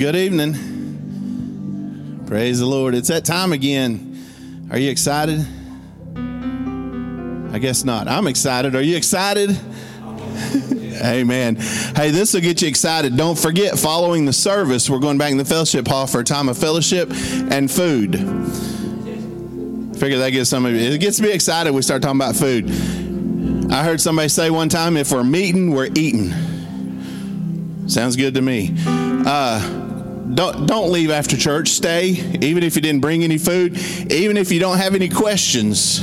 Good evening. Praise the Lord. It's that time again. Are you excited? I guess not. I'm excited. Are you excited? Amen. Hey, this will get you excited. Don't forget, following the service, we're going back in the fellowship hall for a time of fellowship and food. Figure that gets some of you. It gets me excited. We start talking about food. I heard somebody say one time, if we're meeting, we're eating. Sounds good to me. Uh, don't don't leave after church. Stay, even if you didn't bring any food, even if you don't have any questions.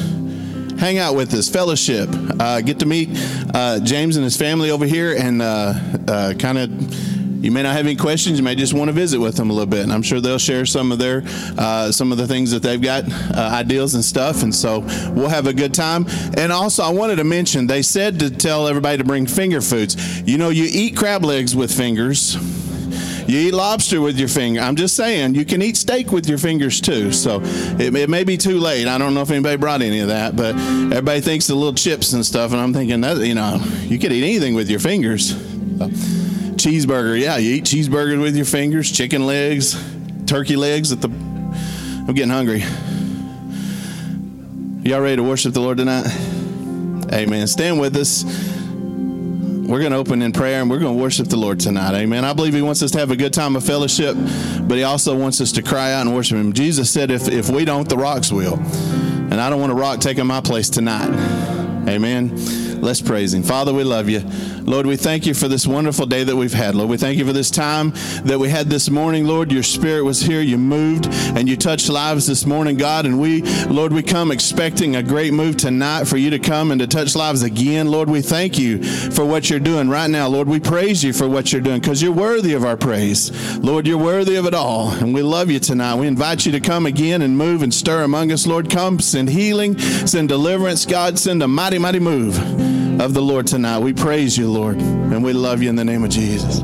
Hang out with us, fellowship. Uh, get to meet uh, James and his family over here, and uh, uh kind of. You may not have any questions. You may just want to visit with them a little bit, and I'm sure they'll share some of their uh, some of the things that they've got uh, ideas and stuff. And so we'll have a good time. And also, I wanted to mention they said to tell everybody to bring finger foods. You know, you eat crab legs with fingers you eat lobster with your finger. I'm just saying, you can eat steak with your fingers too. So it, it, may be too late. I don't know if anybody brought any of that, but everybody thinks the little chips and stuff, and I'm thinking that you know you could eat anything with your fingers. Cheeseburger, yeah, you eat cheeseburgers with your fingers. Chicken legs, turkey legs. At the, I'm getting hungry. Y'all ready to worship the Lord tonight? Amen. Stand with us we're going to open in prayer and we're going to worship the Lord tonight. Amen. I believe He wants us to have a good time of fellowship, but He also wants us to cry out and worship Him. Jesus said, if, if we don't, the rocks will. And I don't want a rock taking my place tonight. Amen. Let's praise Him. Father, we love you. Lord, we thank you for this wonderful day that we've had. Lord, we thank you for this time that we had this morning. Lord, your spirit was here. You moved and you touched lives this morning, God. And we, Lord, we come expecting a great move tonight for you to come and to touch lives again. Lord, we thank you for what you're doing right now. Lord, we praise you for what you're doing because you're worthy of our praise. Lord, you're worthy of it all. And we love you tonight. We invite you to come again and move and stir among us. Lord, come send healing, send deliverance. God, send a mighty, mighty move of the Lord tonight. We praise you, Lord, and we love you in the name of Jesus.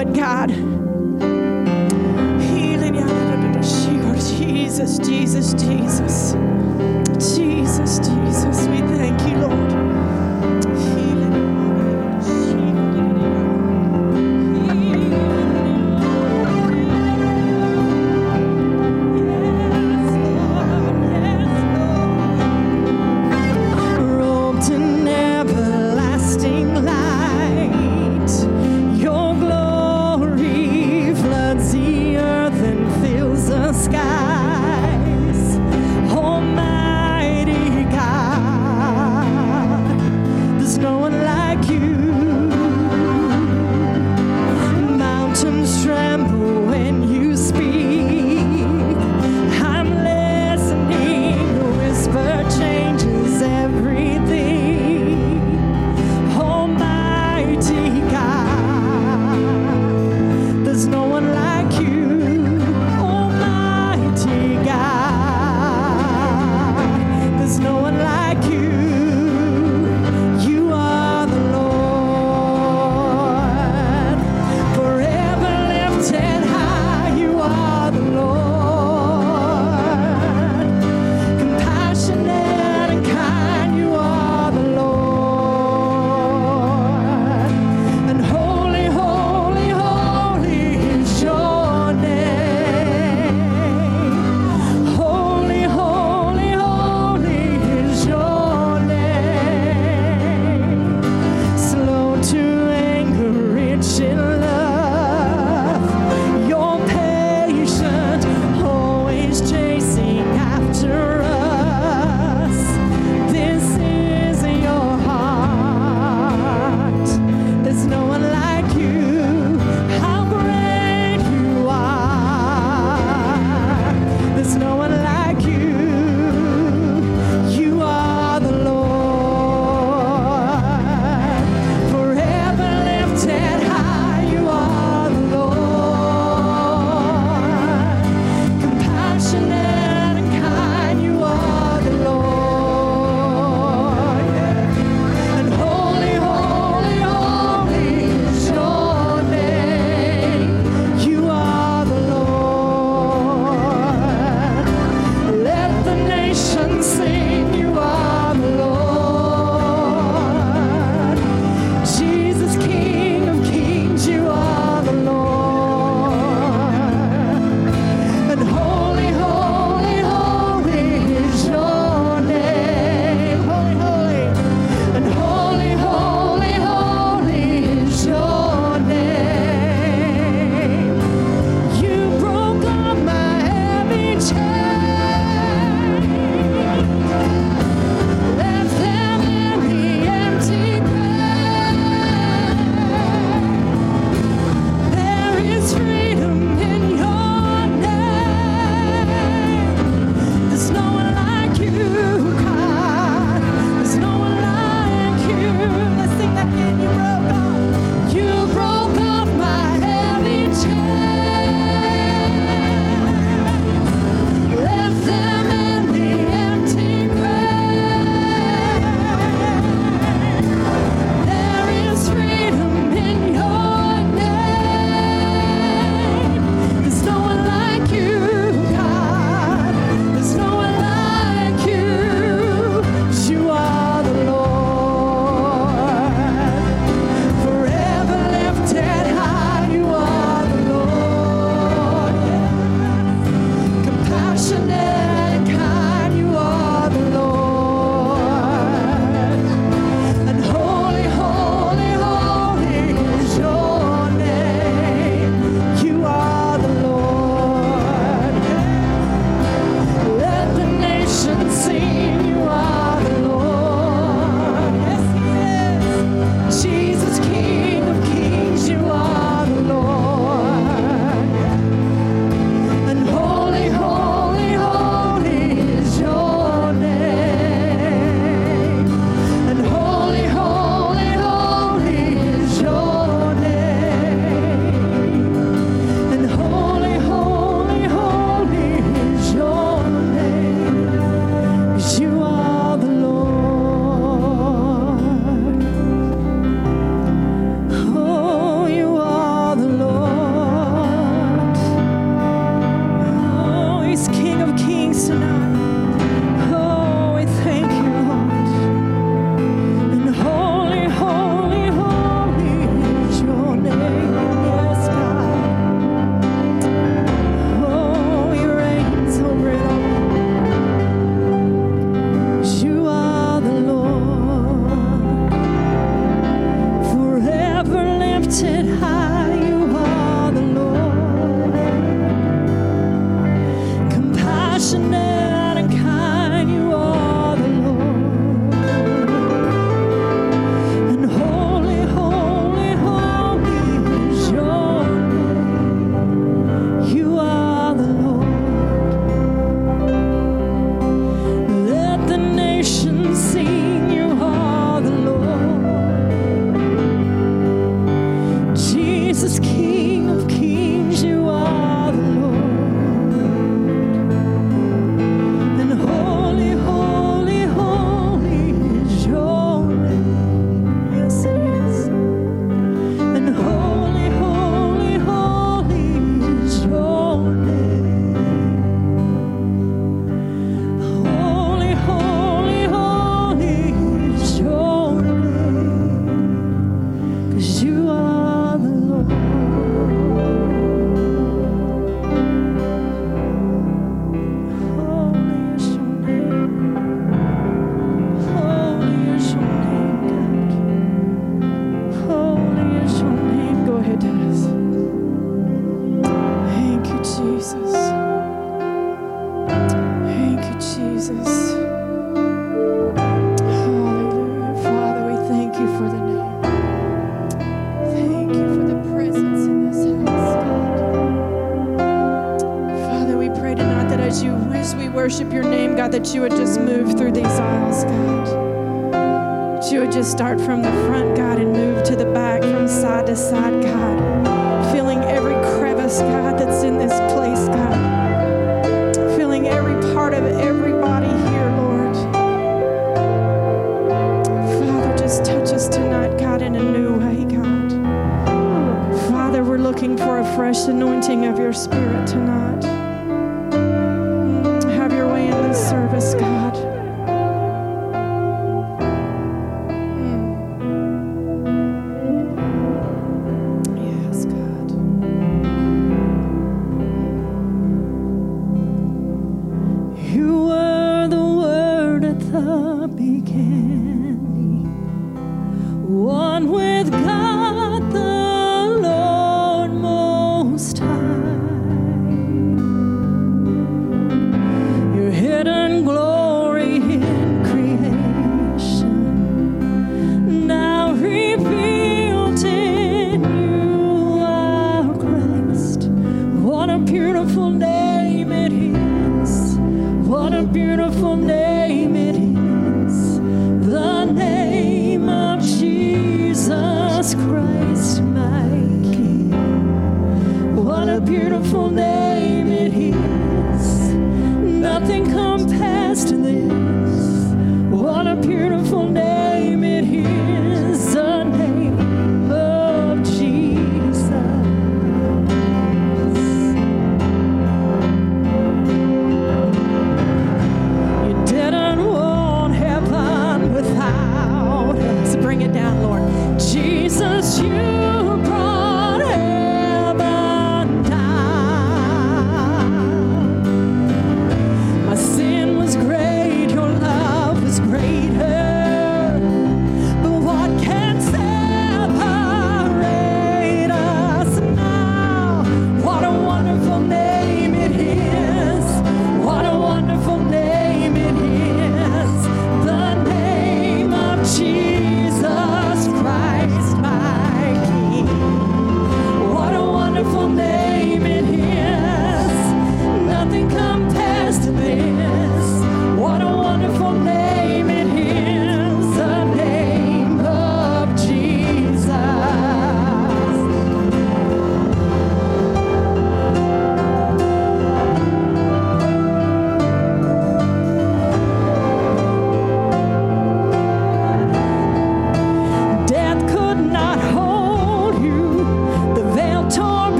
It, God.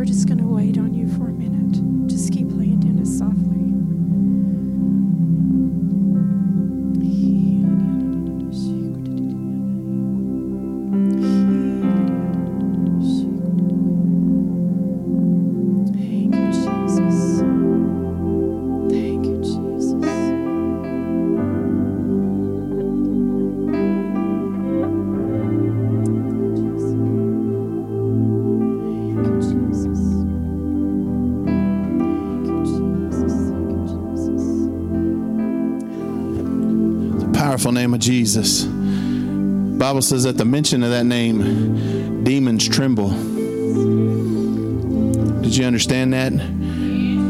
We're just going to wait on you for a minute. Jesus. Bible says at the mention of that name, demons tremble. Did you understand that?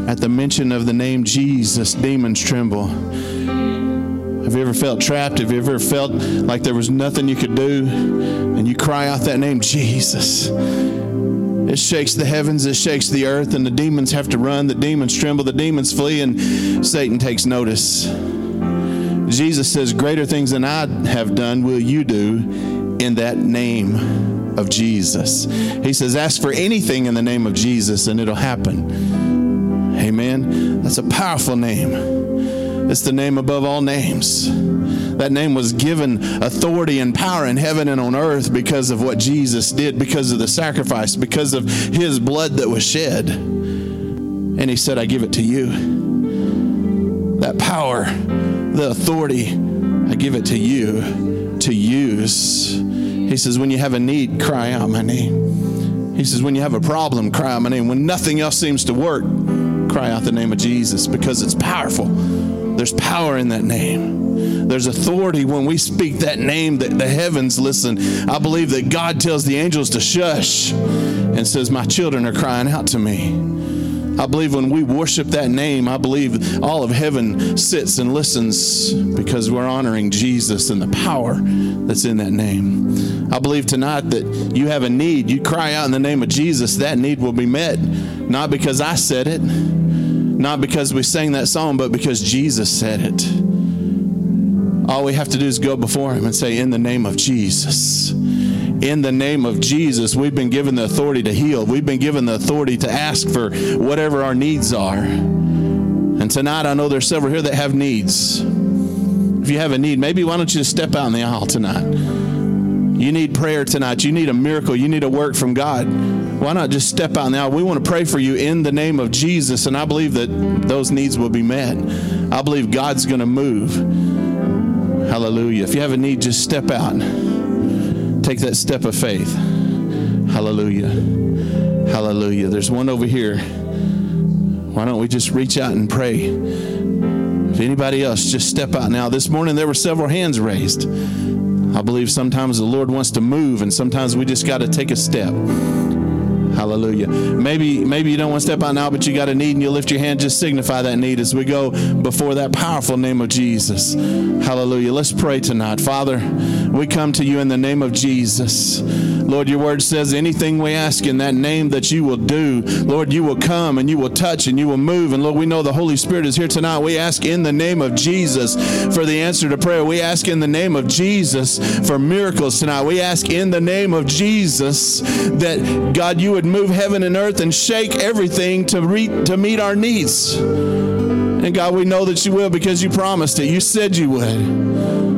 At the mention of the name Jesus, demons tremble. Have you ever felt trapped? Have you ever felt like there was nothing you could do? And you cry out that name, Jesus. It shakes the heavens, it shakes the earth, and the demons have to run, the demons tremble, the demons flee, and Satan takes notice. Jesus says, Greater things than I have done will you do in that name of Jesus. He says, Ask for anything in the name of Jesus and it'll happen. Amen. That's a powerful name. It's the name above all names. That name was given authority and power in heaven and on earth because of what Jesus did, because of the sacrifice, because of his blood that was shed. And he said, I give it to you. That power, the authority, I give it to you to use. He says, when you have a need, cry out my name. He says, when you have a problem, cry out my name. When nothing else seems to work, cry out the name of Jesus because it's powerful. There's power in that name. There's authority when we speak that name that the heavens listen. I believe that God tells the angels to shush and says, My children are crying out to me. I believe when we worship that name, I believe all of heaven sits and listens because we're honoring Jesus and the power that's in that name. I believe tonight that you have a need. You cry out in the name of Jesus, that need will be met. Not because I said it, not because we sang that song, but because Jesus said it. All we have to do is go before Him and say, In the name of Jesus. In the name of Jesus, we've been given the authority to heal. We've been given the authority to ask for whatever our needs are. And tonight, I know there's several here that have needs. If you have a need, maybe why don't you just step out in the aisle tonight? You need prayer tonight. You need a miracle. You need a work from God. Why not just step out now? We want to pray for you in the name of Jesus, and I believe that those needs will be met. I believe God's going to move. Hallelujah. If you have a need, just step out. Take that step of faith. Hallelujah. Hallelujah. There's one over here. Why don't we just reach out and pray? If anybody else, just step out now. This morning there were several hands raised. I believe sometimes the Lord wants to move, and sometimes we just got to take a step. Hallelujah. Maybe maybe you don't want to step out now, but you got a need, and you lift your hand. Just signify that need as we go before that powerful name of Jesus. Hallelujah. Let's pray tonight, Father. We come to you in the name of Jesus. Lord, your word says anything we ask in that name that you will do. Lord, you will come and you will touch and you will move. And Lord, we know the Holy Spirit is here tonight. We ask in the name of Jesus for the answer to prayer. We ask in the name of Jesus for miracles tonight. We ask in the name of Jesus that God, you would move heaven and earth and shake everything to, re- to meet our needs. And God, we know that you will because you promised it. You said you would.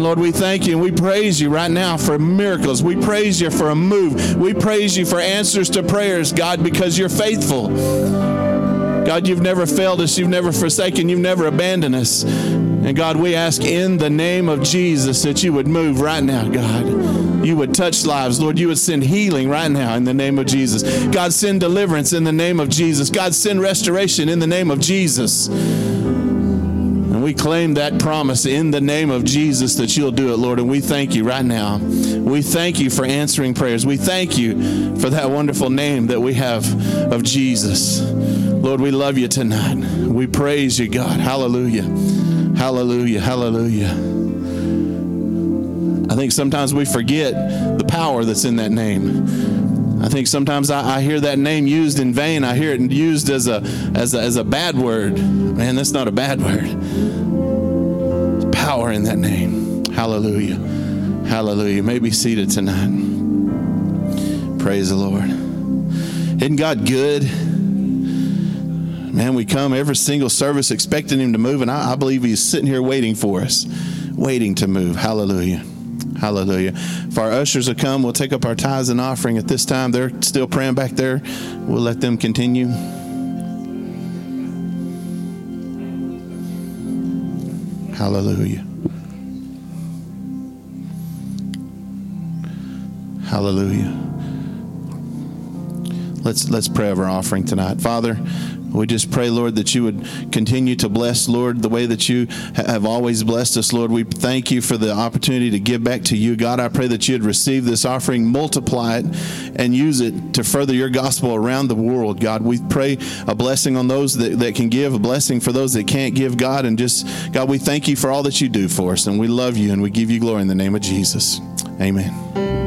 And Lord, we thank you and we praise you right now for miracles. We praise you for a move. We praise you for answers to prayers, God, because you're faithful. God, you've never failed us. You've never forsaken. You've never abandoned us. And God, we ask in the name of Jesus that you would move right now, God. you would touch lives. Lord, you would send healing right now in the name of Jesus. God, send deliverance in the name of Jesus. God, send restoration in the name of Jesus. And we claim that promise in the name of Jesus that you'll do it, Lord. And we thank you right now. We thank you for answering prayers. We thank you for that wonderful name that we have of Jesus. Lord, we love you tonight. We praise you, God. Hallelujah. Hallelujah. Hallelujah. I think sometimes we forget the power that's in that name. I think sometimes I, I, hear that name used in vain. I hear it used as a, as a as a bad word. Man, that's not a bad word. Power in that name. Hallelujah. Hallelujah. May be seated tonight. Praise the Lord. Isn't God good? Man, we come every single service expecting Him to move, and I, I believe He's sitting here waiting for us, waiting to move. Hallelujah. Hallelujah. If our ushers will come, we'll take up our tithes and offering at this time. They're still praying back there. We'll let them continue. Hallelujah. Hallelujah. Let's let's pray over our offering tonight. Father, we just pray, Lord, that you would continue to bless, Lord, the way that you have always blessed us, Lord. We thank you for the opportunity to give back to you. God, I pray that you'd receive this offering, multiply it, and use it to further your gospel around the world, God. We pray a blessing on those that, that can give, a blessing for those that can't give, God. And just, God, we thank you for all that you do for us. And we love you and we give you glory in the name of Jesus. Amen.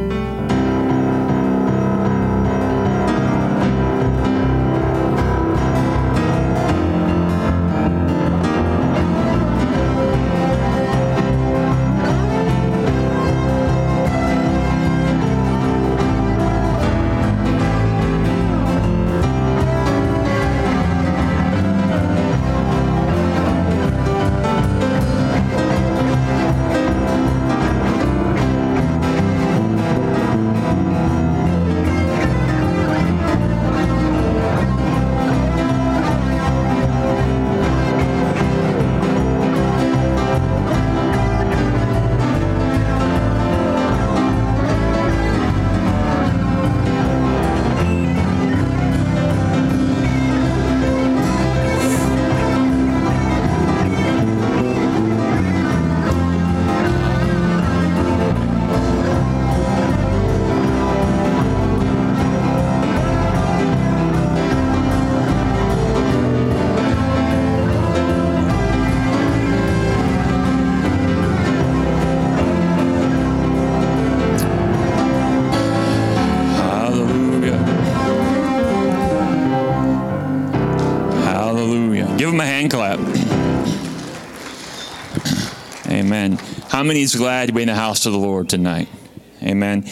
How many is glad to be in the house of the Lord tonight? Amen.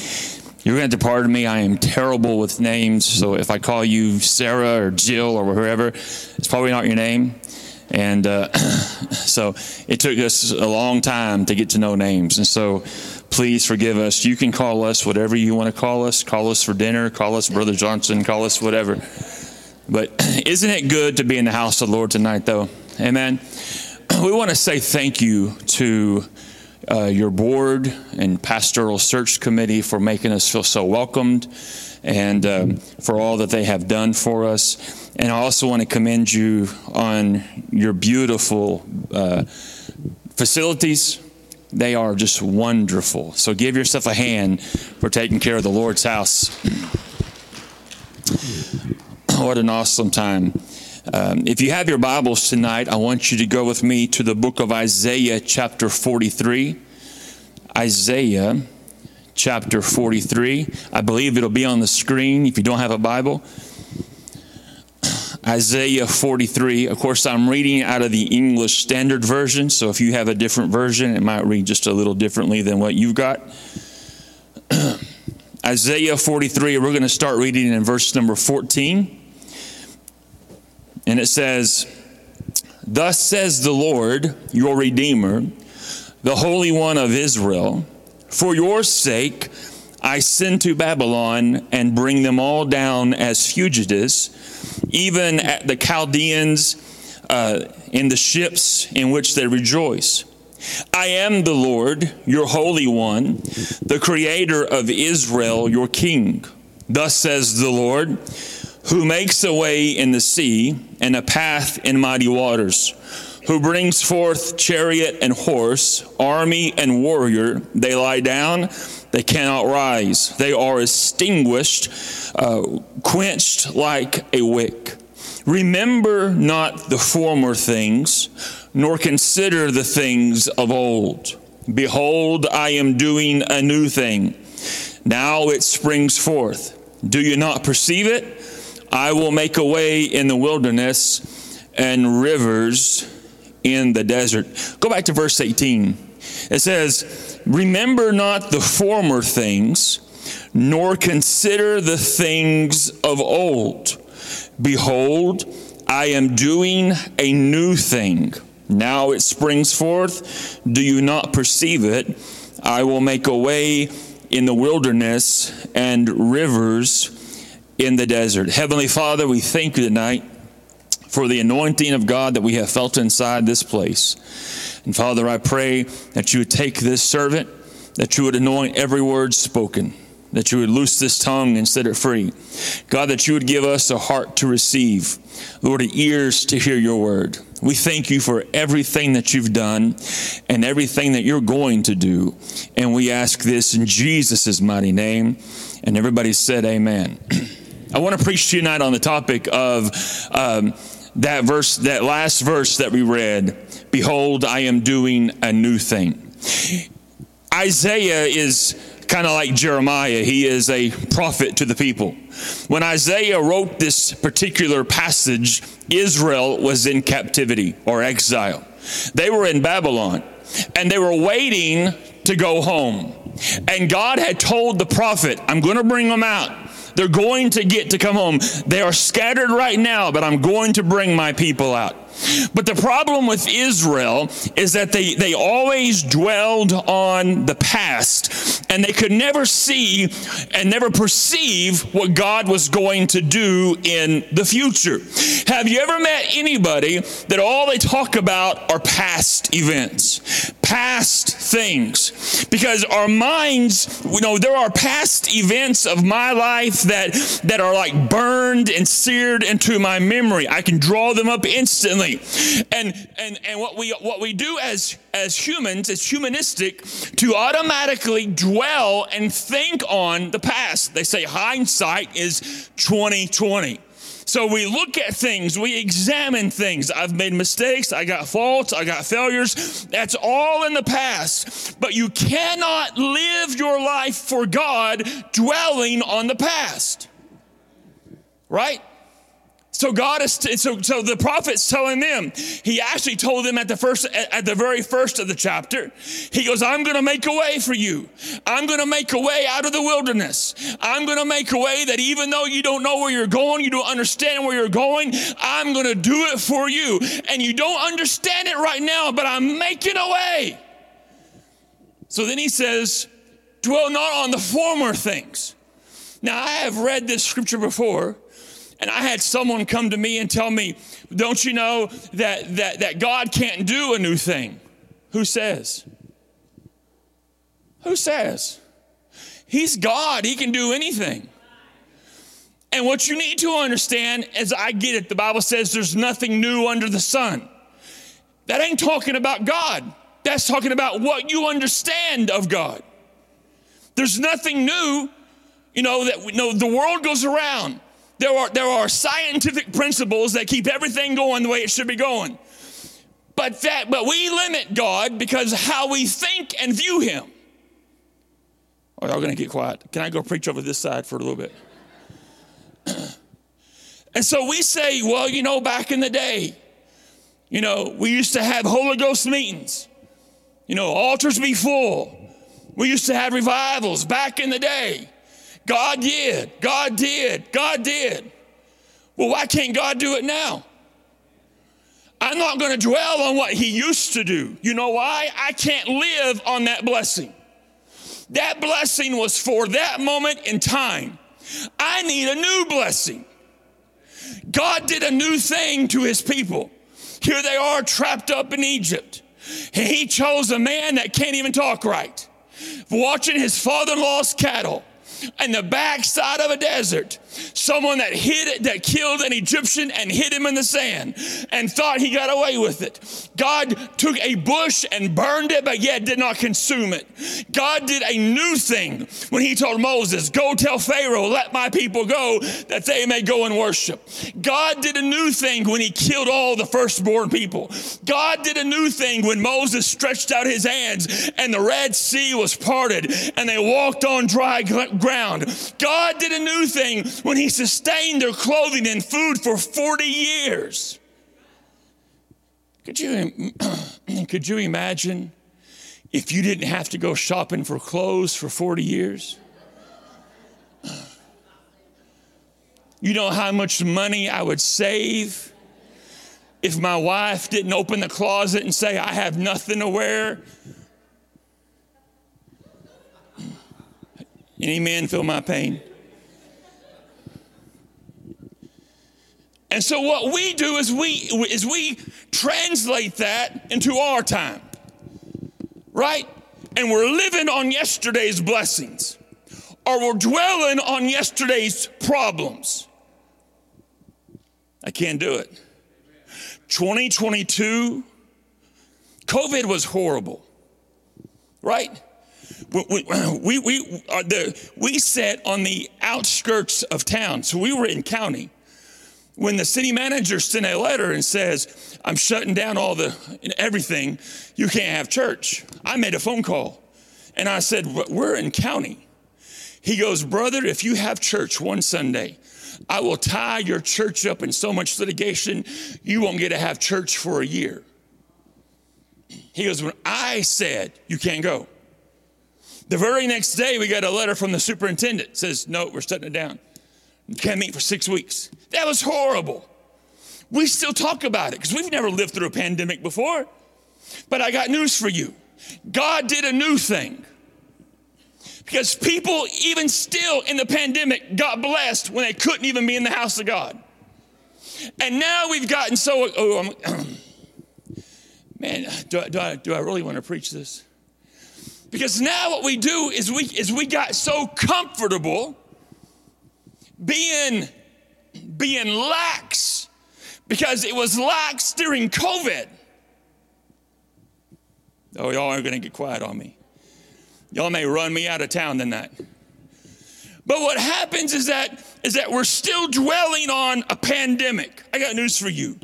You're going to pardon me. I am terrible with names. So if I call you Sarah or Jill or whoever, it's probably not your name. And uh, so it took us a long time to get to know names. And so please forgive us. You can call us whatever you want to call us. Call us for dinner. Call us Brother Johnson. Call us whatever. But isn't it good to be in the house of the Lord tonight, though? Amen. We want to say thank you to uh, your board and pastoral search committee for making us feel so welcomed and um, for all that they have done for us. And I also want to commend you on your beautiful uh, facilities. They are just wonderful. So give yourself a hand for taking care of the Lord's house. what an awesome time. Um, if you have your Bibles tonight, I want you to go with me to the book of Isaiah, chapter 43. Isaiah, chapter 43. I believe it'll be on the screen if you don't have a Bible. Isaiah 43. Of course, I'm reading out of the English Standard Version, so if you have a different version, it might read just a little differently than what you've got. Isaiah 43, we're going to start reading in verse number 14. And it says, Thus says the Lord, your Redeemer, the Holy One of Israel, for your sake I send to Babylon and bring them all down as fugitives, even at the Chaldeans uh, in the ships in which they rejoice. I am the Lord, your Holy One, the Creator of Israel, your King. Thus says the Lord, who makes a way in the sea and a path in mighty waters, who brings forth chariot and horse, army and warrior. They lie down, they cannot rise. They are extinguished, uh, quenched like a wick. Remember not the former things nor consider the things of old. Behold, I am doing a new thing. Now it springs forth. Do you not perceive it? I will make a way in the wilderness and rivers in the desert. Go back to verse 18. It says, Remember not the former things, nor consider the things of old. Behold, I am doing a new thing. Now it springs forth. Do you not perceive it? I will make a way in the wilderness and rivers in the desert. Heavenly Father, we thank you tonight for the anointing of God that we have felt inside this place. And Father, I pray that you would take this servant, that you would anoint every word spoken that you would loose this tongue and set it free. God, that you would give us a heart to receive, Lord, ears to hear your word. We thank you for everything that you've done and everything that you're going to do. And we ask this in Jesus' mighty name. And everybody said, Amen. I want to preach tonight on the topic of um, that verse, that last verse that we read Behold, I am doing a new thing. Isaiah is kind of like Jeremiah, he is a prophet to the people. When Isaiah wrote this particular passage, Israel was in captivity or exile. They were in Babylon and they were waiting to go home. And God had told the prophet, I'm going to bring them out. They're going to get to come home. They are scattered right now, but I'm going to bring my people out. But the problem with Israel is that they, they always dwelled on the past and they could never see and never perceive what God was going to do in the future. Have you ever met anybody that all they talk about are past events, past things? Because our minds, you know, there are past events of my life that, that are like burned and seared into my memory. I can draw them up instantly. And and and what we what we do as as humans is humanistic to automatically dwell and think on the past. They say hindsight is 2020. So we look at things, we examine things. I've made mistakes, I got faults, I got failures. That's all in the past. But you cannot live your life for God dwelling on the past. Right? So God is so so the prophet's telling them. He actually told them at the first at the very first of the chapter. He goes, "I'm going to make a way for you. I'm going to make a way out of the wilderness. I'm going to make a way that even though you don't know where you're going, you don't understand where you're going, I'm going to do it for you. And you don't understand it right now, but I'm making a way." So then he says, "Dwell not on the former things." Now I have read this scripture before and I had someone come to me and tell me, Don't you know that, that, that God can't do a new thing? Who says? Who says? He's God, He can do anything. And what you need to understand, is I get it, the Bible says there's nothing new under the sun. That ain't talking about God. That's talking about what you understand of God. There's nothing new, you know, that you know the world goes around. There are, there are scientific principles that keep everything going the way it should be going. But that, but we limit God because how we think and view Him. Are y'all going to get quiet? Can I go preach over this side for a little bit? and so we say, well, you know, back in the day, you know, we used to have Holy Ghost meetings. You know, altars be full. We used to have revivals back in the day. God did, God did, God did. Well, why can't God do it now? I'm not going to dwell on what He used to do. You know why? I can't live on that blessing. That blessing was for that moment in time. I need a new blessing. God did a new thing to His people. Here they are trapped up in Egypt. He chose a man that can't even talk right, watching his father in law's cattle in the backside of a desert. Someone that hid that killed an Egyptian and hid him in the sand and thought he got away with it. God took a bush and burned it, but yet did not consume it. God did a new thing when he told Moses, Go tell Pharaoh, let my people go, that they may go and worship. God did a new thing when he killed all the firstborn people. God did a new thing when Moses stretched out his hands and the Red Sea was parted and they walked on dry ground. God did a new thing when he sustained their clothing and food for 40 years. Could you, could you imagine if you didn't have to go shopping for clothes for 40 years? You know how much money I would save if my wife didn't open the closet and say, I have nothing to wear? Any man feel my pain? And so what we do is we is we translate that into our time. Right? And we're living on yesterday's blessings. Or we're dwelling on yesterday's problems. I can't do it. 2022 COVID was horrible. Right? We, we, we, uh, the, we sat on the outskirts of town. So we were in county when the city manager sent a letter and says, I'm shutting down all the everything, you can't have church. I made a phone call and I said, We're in county. He goes, Brother, if you have church one Sunday, I will tie your church up in so much litigation, you won't get to have church for a year. He goes, When I said you can't go, the very next day we got a letter from the superintendent says, No, we're shutting it down. Can't meet for six weeks. That was horrible. We still talk about it because we've never lived through a pandemic before. But I got news for you God did a new thing. Because people, even still in the pandemic, got blessed when they couldn't even be in the house of God. And now we've gotten so, oh, man, do I, do, I, do I really want to preach this? Because now what we do is we, is we got so comfortable being, being lax because it was lax during COVID. Oh, y'all aren't to get quiet on me. Y'all may run me out of town tonight. But what happens is that is that we're still dwelling on a pandemic. I got news for you.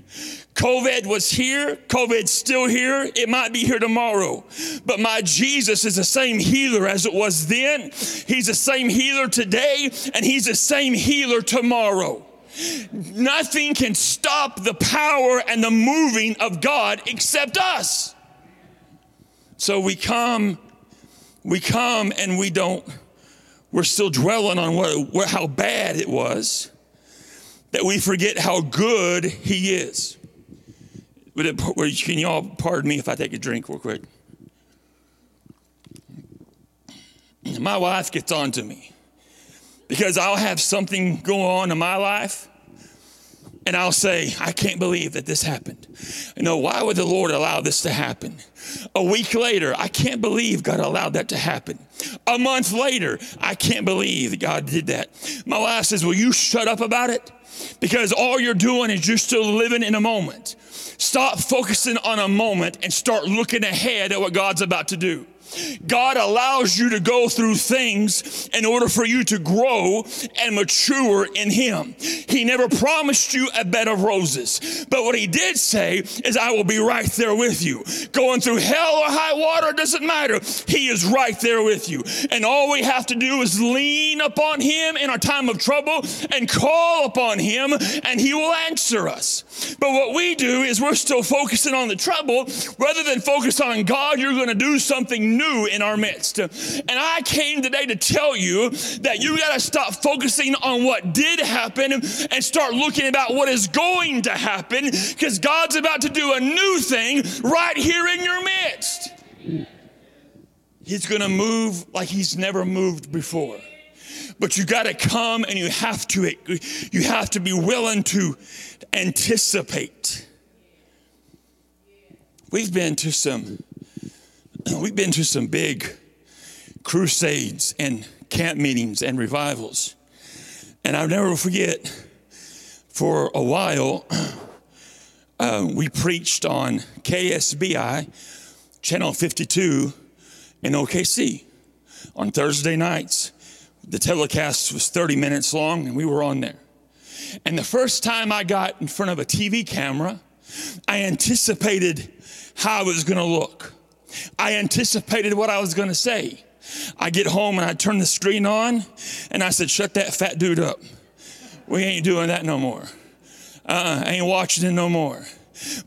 COVID was here, COVID's still here, it might be here tomorrow. But my Jesus is the same healer as it was then. He's the same healer today, and he's the same healer tomorrow. Nothing can stop the power and the moving of God except us. So we come, we come and we don't we're still dwelling on what, how bad it was that we forget how good He is. Can you all pardon me if I take a drink real quick? My wife gets on to me because I'll have something go on in my life and I'll say, I can't believe that this happened. You know, why would the Lord allow this to happen? A week later, I can't believe God allowed that to happen. A month later, I can't believe God did that. My wife says, Will you shut up about it? Because all you're doing is you're still living in a moment. Stop focusing on a moment and start looking ahead at what God's about to do. God allows you to go through things in order for you to grow and mature in Him. He never promised you a bed of roses, but what He did say is, I will be right there with you. Going through hell or high water doesn't matter. He is right there with you. And all we have to do is lean upon Him in our time of trouble and call upon Him, and He will answer us. But what we do is we're still focusing on the trouble rather than focus on God, you're going to do something new in our midst. And I came today to tell you that you got to stop focusing on what did happen and start looking about what is going to happen because God's about to do a new thing right here in your midst. He's going to move like he's never moved before. But you got to come and you have to you have to be willing to anticipate. we've been to some we've been to some big crusades and camp meetings and revivals. And I'll never forget for a while uh, we preached on KSBI channel 52 in OKC on Thursday nights. The telecast was 30 minutes long and we were on there. And the first time I got in front of a TV camera, I anticipated how I was going to look. I anticipated what I was going to say. I get home and I turn the screen on and I said, Shut that fat dude up. We ain't doing that no more. Uh, I ain't watching it no more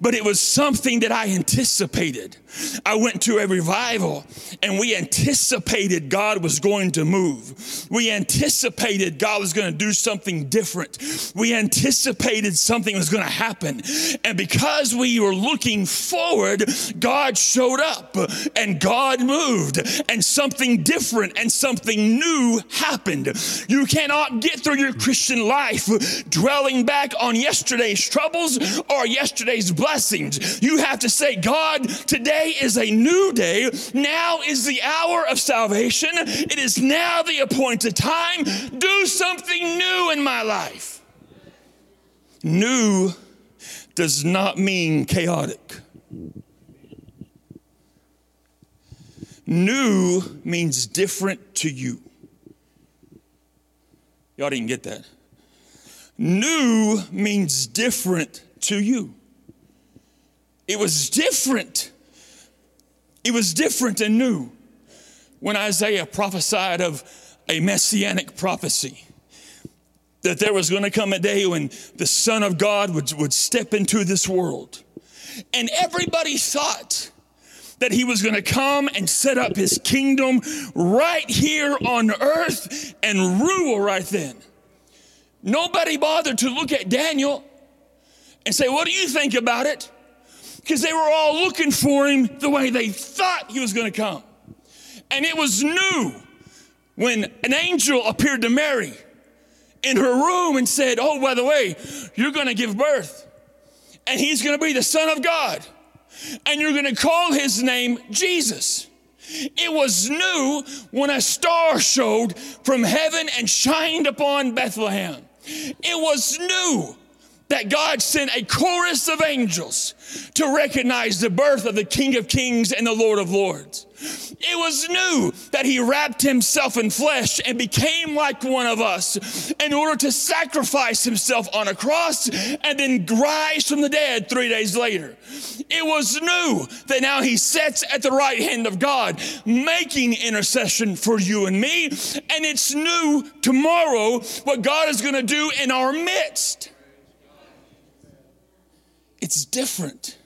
but it was something that I anticipated. I went to a revival and we anticipated God was going to move. We anticipated God was going to do something different. We anticipated something was going to happen. And because we were looking forward, God showed up and God moved and something different and something new happened. You cannot get through your Christian life dwelling back on yesterday's troubles or yesterday's blessings. You have to say, God, today is a new day. Now is the hour of salvation. It is now the appointed time. Do something new in my life. New does not mean chaotic. New means different to you. Y'all didn't get that. New means different to you. It was different. It was different and new when Isaiah prophesied of a messianic prophecy that there was going to come a day when the Son of God would, would step into this world. And everybody thought that he was going to come and set up his kingdom right here on earth and rule right then. Nobody bothered to look at Daniel and say, What do you think about it? Because they were all looking for him the way they thought he was going to come. And it was new when an angel appeared to Mary in her room and said, Oh, by the way, you're going to give birth, and he's going to be the Son of God, and you're going to call his name Jesus. It was new when a star showed from heaven and shined upon Bethlehem. It was new that God sent a chorus of angels to recognize the birth of the King of Kings and the Lord of Lords. It was new that he wrapped himself in flesh and became like one of us in order to sacrifice himself on a cross and then rise from the dead three days later. It was new that now he sits at the right hand of God, making intercession for you and me. And it's new tomorrow what God is going to do in our midst. It's different.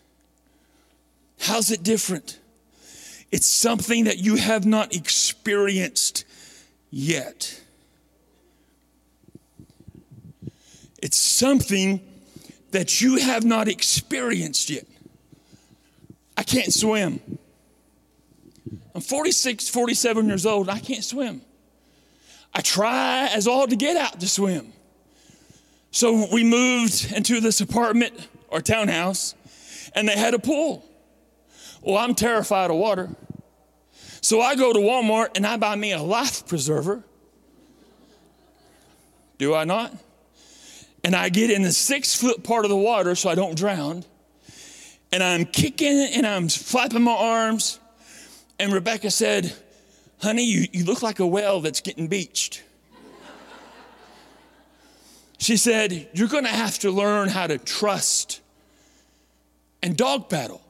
How's it different? It's something that you have not experienced yet. It's something that you have not experienced yet. I can't swim. I'm 46, 47 years old. I can't swim. I try as all to get out to swim. So we moved into this apartment or townhouse, and they had a pool. Well, I'm terrified of water. So I go to Walmart and I buy me a life preserver. Do I not? And I get in the six foot part of the water so I don't drown. And I'm kicking and I'm flapping my arms. And Rebecca said, Honey, you, you look like a whale that's getting beached. She said, You're going to have to learn how to trust and dog paddle.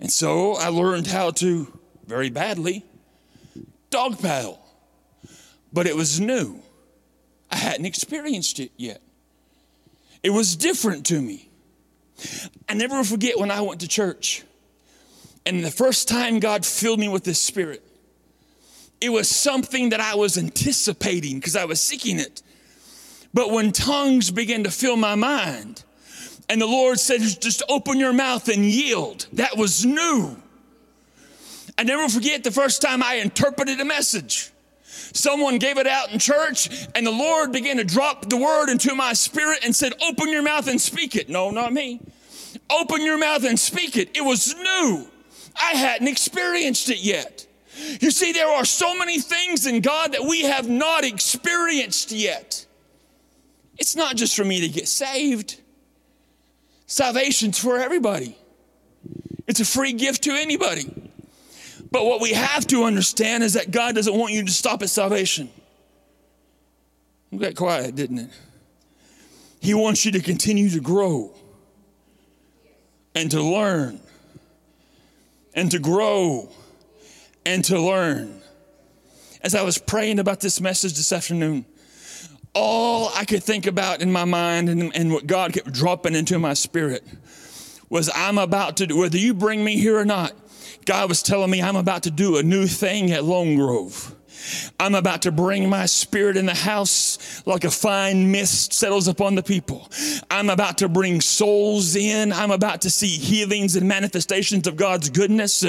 And so I learned how to, very badly, dog paddle. But it was new. I hadn't experienced it yet. It was different to me. I never forget when I went to church and the first time God filled me with the Spirit. It was something that I was anticipating because I was seeking it. But when tongues began to fill my mind, and the Lord said, just open your mouth and yield. That was new. I never forget the first time I interpreted a message. Someone gave it out in church, and the Lord began to drop the word into my spirit and said, Open your mouth and speak it. No, not me. Open your mouth and speak it. It was new. I hadn't experienced it yet. You see, there are so many things in God that we have not experienced yet. It's not just for me to get saved, salvation's for everybody. It's a free gift to anybody. But what we have to understand is that God doesn't want you to stop at salvation. You got quiet, didn't it? He wants you to continue to grow and to learn and to grow and to learn. As I was praying about this message this afternoon, all I could think about in my mind and, and what God kept dropping into my spirit was I'm about to do, whether you bring me here or not, God was telling me I'm about to do a new thing at Lone Grove. I'm about to bring my spirit in the house like a fine mist settles upon the people. I'm about to bring souls in. I'm about to see healings and manifestations of God's goodness.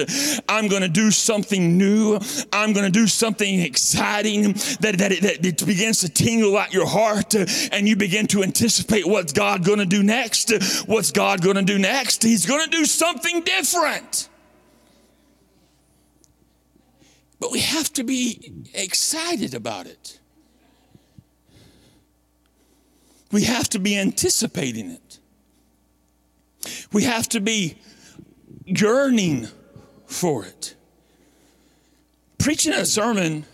I'm going to do something new. I'm going to do something exciting that, that, that begins to tingle at your heart and you begin to anticipate what's God going to do next. What's God going to do next? He's going to do something different. But we have to be excited about it. We have to be anticipating it. We have to be yearning for it. Preaching a sermon,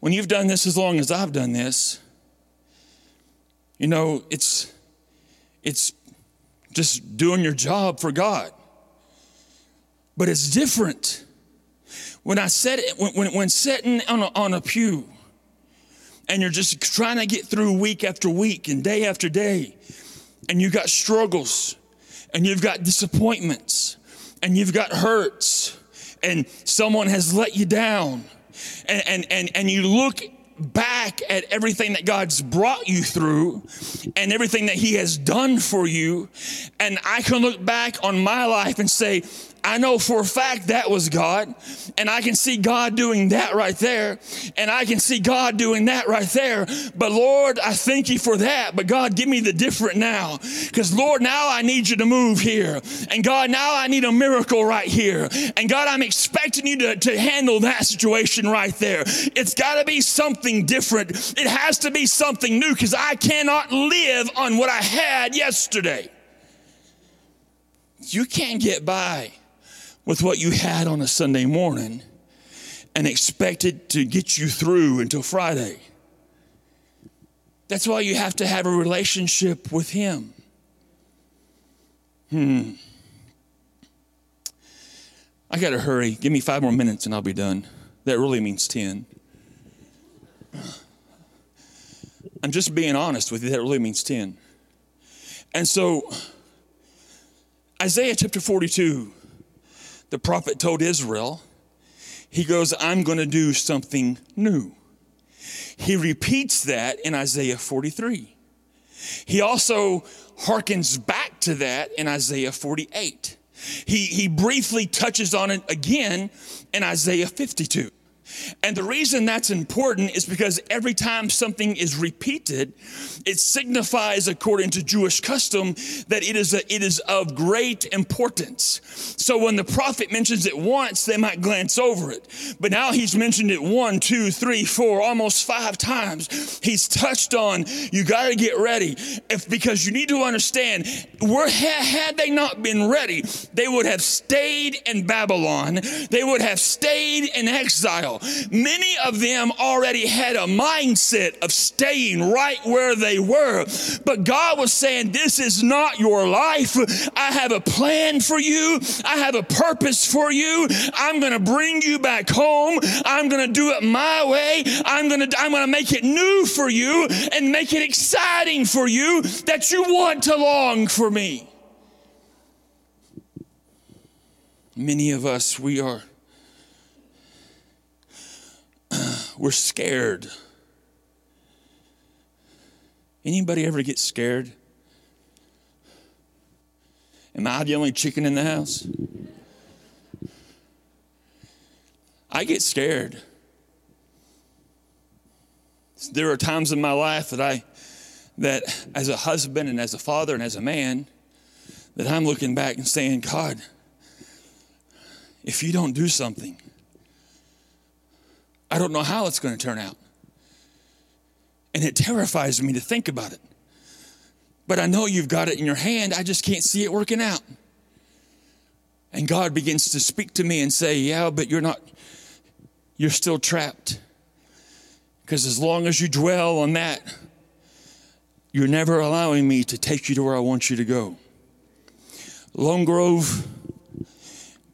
when you've done this as long as I've done this, you know, it's it's just doing your job for God. But it's different when I said it, when, when, when sitting on a, on a pew and you're just trying to get through week after week and day after day, and you've got struggles and you've got disappointments and you've got hurts and someone has let you down and, and, and, and you look back at everything that God's brought you through and everything that He has done for you, and I can look back on my life and say, I know for a fact that was God, and I can see God doing that right there, and I can see God doing that right there. But Lord, I thank you for that. But God, give me the different now. Because Lord, now I need you to move here. And God, now I need a miracle right here. And God, I'm expecting you to, to handle that situation right there. It's got to be something different. It has to be something new because I cannot live on what I had yesterday. You can't get by with what you had on a Sunday morning and expect it to get you through until Friday. That's why you have to have a relationship with Him. Hmm. I got to hurry. Give me five more minutes and I'll be done. That really means 10. I'm just being honest with you. That really means 10. And so, Isaiah chapter 42 the prophet told Israel, he goes, I'm going to do something new. He repeats that in Isaiah 43. He also harkens back to that in Isaiah 48. He, he briefly touches on it again in Isaiah 52. And the reason that's important is because every time something is repeated, it signifies, according to Jewish custom, that it is, a, it is of great importance. So when the prophet mentions it once, they might glance over it. But now he's mentioned it one, two, three, four, almost five times. He's touched on, you got to get ready. If, because you need to understand, were, had they not been ready, they would have stayed in Babylon, they would have stayed in exile. Many of them already had a mindset of staying right where they were. But God was saying, This is not your life. I have a plan for you, I have a purpose for you. I'm going to bring you back home. I'm going to do it my way. I'm going to I'm going to make it new for you and make it exciting for you that you want to long for me. Many of us, we are we're scared. Anybody ever get scared? Am I the only chicken in the house? I get scared. There are times in my life that I that as a husband and as a father and as a man that I'm looking back and saying, God, if you don't do something, I don't know how it's going to turn out. And it terrifies me to think about it. But I know you've got it in your hand. I just can't see it working out. And God begins to speak to me and say, Yeah, but you're not, you're still trapped. Because as long as you dwell on that, you're never allowing me to take you to where I want you to go. Lone Grove,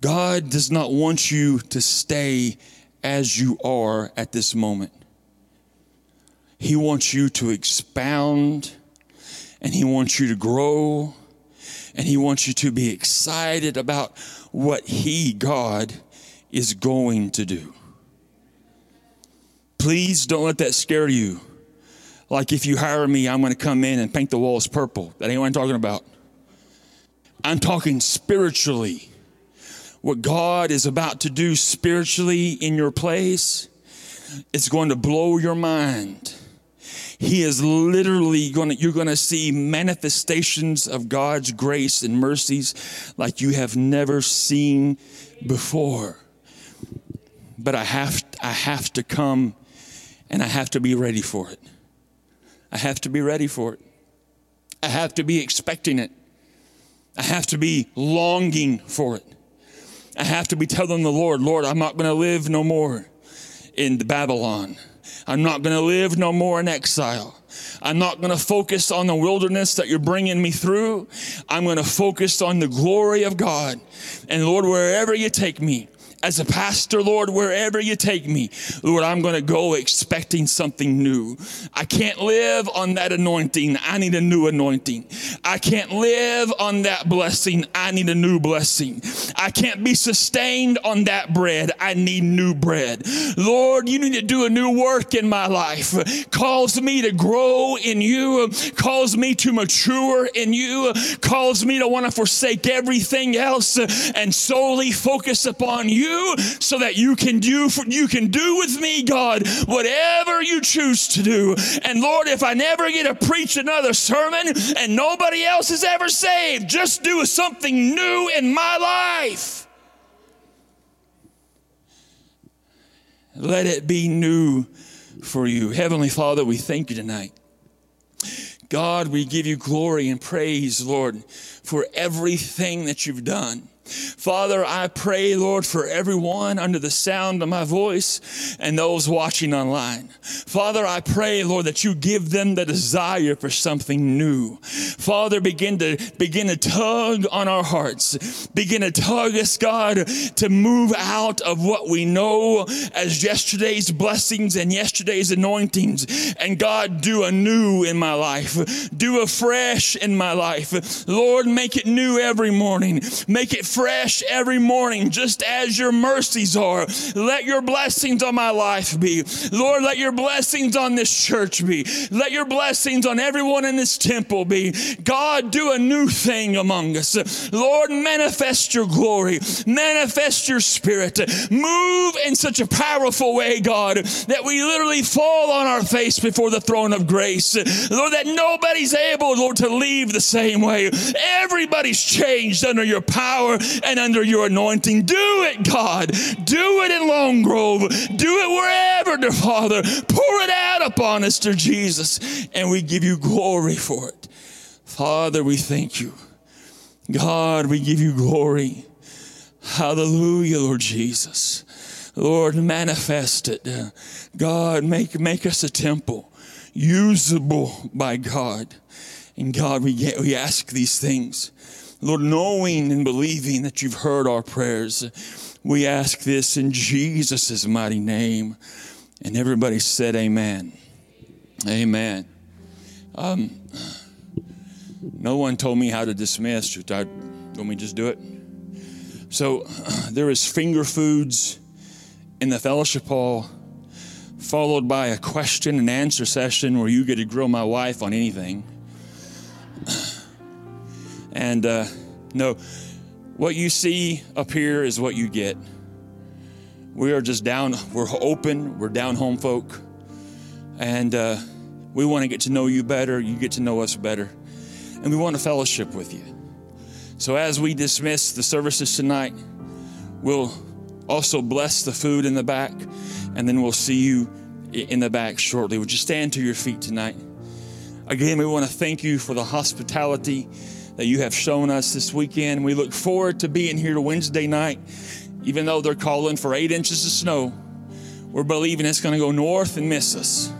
God does not want you to stay as you are at this moment. He wants you to expound and He wants you to grow and He wants you to be excited about what He, God, is going to do. Please don't let that scare you. Like if you hire me, I'm going to come in and paint the walls purple. That ain't what I'm talking about. I'm talking spiritually. What God is about to do spiritually in your place is going to blow your mind. He is literally going to, you're going to see manifestations of God's grace and mercies like you have never seen before. But I have, I have to come and I have to be ready for it. I have to be ready for it. I have to be expecting it. I have to be longing for it. I have to be telling the Lord, Lord, I'm not going to live no more in Babylon. I'm not going to live no more in exile. I'm not going to focus on the wilderness that you're bringing me through. I'm going to focus on the glory of God. And Lord, wherever you take me, as a pastor, Lord, wherever you take me, Lord, I'm going to go expecting something new. I can't live on that anointing. I need a new anointing. I can't live on that blessing. I need a new blessing. I can't be sustained on that bread. I need new bread. Lord, you need to do a new work in my life. Calls me to grow in you, calls me to mature in you, calls me to want to forsake everything else and solely focus upon you you so that you can do for, you can do with me, God, whatever you choose to do. And Lord, if I never get to preach another sermon and nobody else is ever saved, just do something new in my life. Let it be new for you. Heavenly Father, we thank you tonight. God, we give you glory and praise, Lord, for everything that you've done. Father, I pray, Lord, for everyone under the sound of my voice and those watching online. Father, I pray, Lord, that you give them the desire for something new. Father, begin to begin to tug on our hearts. Begin to tug us, God, to move out of what we know as yesterday's blessings and yesterday's anointings. And God, do a new in my life. Do a fresh in my life. Lord, make it new every morning. Make it fresh every morning, just as your mercies are. Let your blessings on my life be. Lord, let your blessings on this church be. Let your blessings on everyone in this temple be. God, do a new thing among us. Lord, manifest your glory, manifest your spirit. Move in such a powerful way, God, that we literally fall on our face before the throne of grace. Lord, that nobody's able, Lord, to leave the same way. Everybody's changed under your power and under your anointing. Do it, God. Do it in Lone Grove. Do it wherever, dear Father. Pour it out upon us, dear Jesus. And we give you glory for it. Father, we thank you. God, we give you glory. Hallelujah, Lord Jesus. Lord, manifest it. God, make, make us a temple usable by God. And God, we, get, we ask these things Lord, knowing and believing that you've heard our prayers, we ask this in Jesus' mighty name. And everybody said, Amen. Amen. Um, no one told me how to dismiss. Should I, let me just do it? So there is finger foods in the fellowship hall, followed by a question and answer session where you get to grill my wife on anything. And uh, no, what you see up here is what you get. We are just down, we're open, we're down home folk. And uh, we want to get to know you better, you get to know us better. And we want to fellowship with you. So as we dismiss the services tonight, we'll also bless the food in the back, and then we'll see you in the back shortly. Would you stand to your feet tonight? Again, we want to thank you for the hospitality that you have shown us this weekend. We look forward to being here to Wednesday night, even though they're calling for eight inches of snow. We're believing it's going to go north and miss us.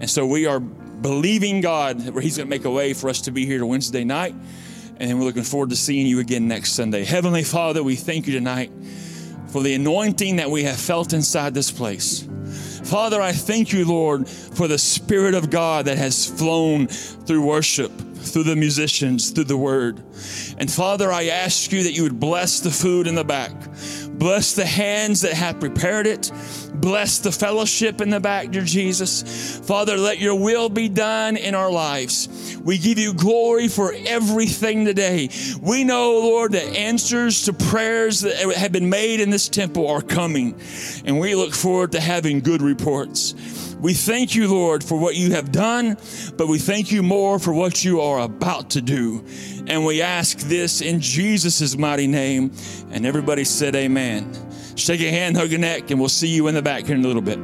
And so we are believing God that He's going to make a way for us to be here to Wednesday night. And we're looking forward to seeing you again next Sunday. Heavenly Father, we thank you tonight for the anointing that we have felt inside this place. Father, I thank you, Lord, for the Spirit of God that has flown through worship, through the musicians, through the word. And Father, I ask you that you would bless the food in the back. Bless the hands that have prepared it. Bless the fellowship in the back, dear Jesus. Father, let your will be done in our lives. We give you glory for everything today. We know, Lord, that answers to prayers that have been made in this temple are coming, and we look forward to having good reports. We thank you, Lord, for what you have done, but we thank you more for what you are about to do. And we ask this in Jesus' mighty name. And everybody said, Amen. Shake a hand, hug a neck, and we'll see you in the back here in a little bit.